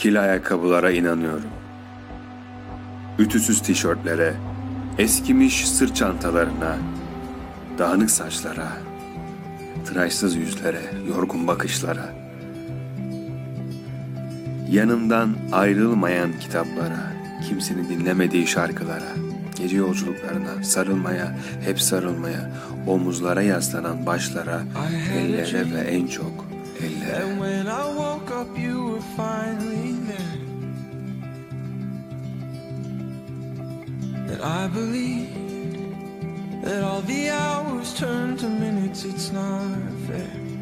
Kil ayakkabılara inanıyorum. Ütüsüz tişörtlere, eskimiş sırt çantalarına, dağınık saçlara, tıraşsız yüzlere, yorgun bakışlara, yanından ayrılmayan kitaplara, kimsenin dinlemediği şarkılara, gece yolculuklarına, sarılmaya, hep sarılmaya, omuzlara yaslanan başlara, ellere ve en çok ellere. I believe that all the hours turn to minutes, it's not fair.